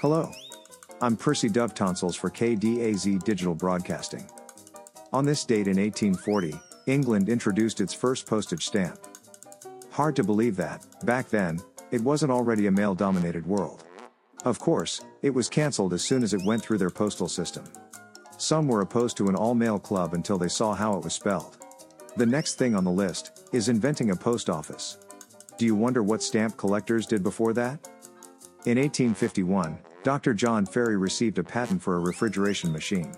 Hello. I'm Percy Dove Tonsils for KDAZ Digital Broadcasting. On this date in 1840, England introduced its first postage stamp. Hard to believe that, back then, it wasn't already a male dominated world. Of course, it was cancelled as soon as it went through their postal system. Some were opposed to an all male club until they saw how it was spelled. The next thing on the list is inventing a post office. Do you wonder what stamp collectors did before that? In 1851, Dr. John Ferry received a patent for a refrigeration machine.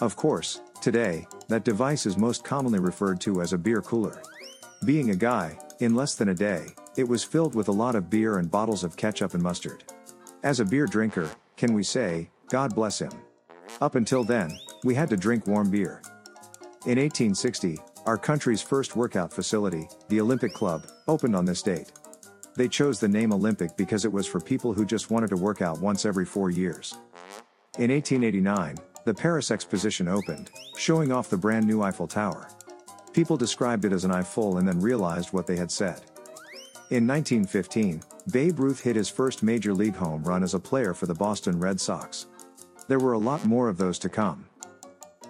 Of course, today, that device is most commonly referred to as a beer cooler. Being a guy, in less than a day, it was filled with a lot of beer and bottles of ketchup and mustard. As a beer drinker, can we say, God bless him? Up until then, we had to drink warm beer. In 1860, our country's first workout facility, the Olympic Club, opened on this date. They chose the name Olympic because it was for people who just wanted to work out once every four years. In 1889, the Paris Exposition opened, showing off the brand new Eiffel Tower. People described it as an Eiffel and then realized what they had said. In 1915, Babe Ruth hit his first major league home run as a player for the Boston Red Sox. There were a lot more of those to come.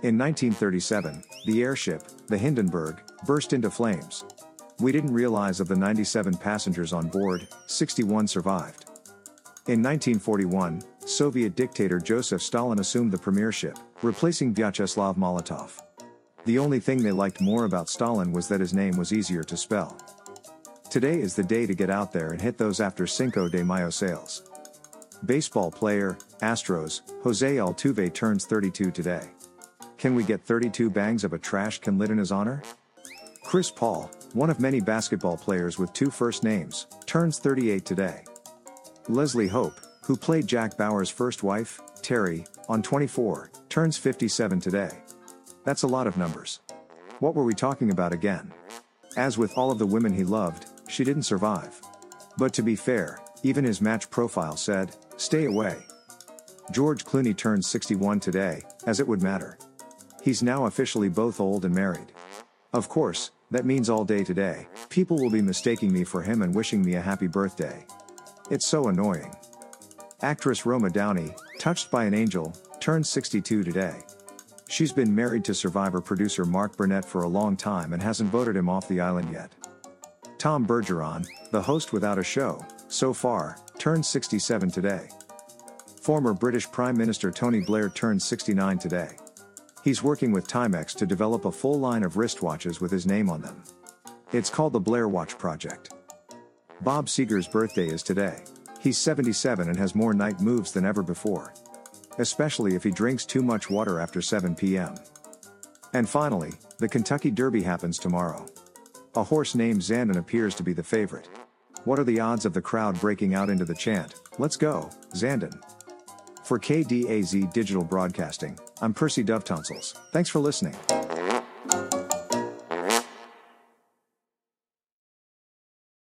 In 1937, the airship, the Hindenburg, burst into flames, we didn't realize of the 97 passengers on board, 61 survived. In 1941, Soviet dictator Joseph Stalin assumed the premiership, replacing Vyacheslav Molotov. The only thing they liked more about Stalin was that his name was easier to spell. Today is the day to get out there and hit those after Cinco de Mayo sales. Baseball player, Astros, Jose Altuve turns 32 today. Can we get 32 bangs of a trash can lit in his honor? Chris Paul, one of many basketball players with two first names, turns 38 today. Leslie Hope, who played Jack Bauer's first wife, Teri, on 24, turns 57 today. That's a lot of numbers. What were we talking about again? As with all of the women he loved, she didn't survive. But to be fair, even his match profile said, stay away. George Clooney turns 61 today, as it would matter. He's now officially both old and married. Of course, that means all day today, people will be mistaking me for him and wishing me a happy birthday. It's so annoying. Actress Roma Downey, touched by an angel, turns 62 today. She's been married to survivor producer Mark Burnett for a long time and hasn't voted him off the island yet. Tom Bergeron, the host without a show, so far, turns 67 today. Former British Prime Minister Tony Blair turns 69 today. He's working with Timex to develop a full line of wristwatches with his name on them. It's called the Blair Watch Project. Bob Seger's birthday is today. He's 77 and has more night moves than ever before. Especially if he drinks too much water after 7 p.m. And finally, the Kentucky Derby happens tomorrow. A horse named Zandon appears to be the favorite. What are the odds of the crowd breaking out into the chant, Let's go, Zandon? For KDAZ Digital Broadcasting, I'm Percy Dove Tonsils. Thanks for listening.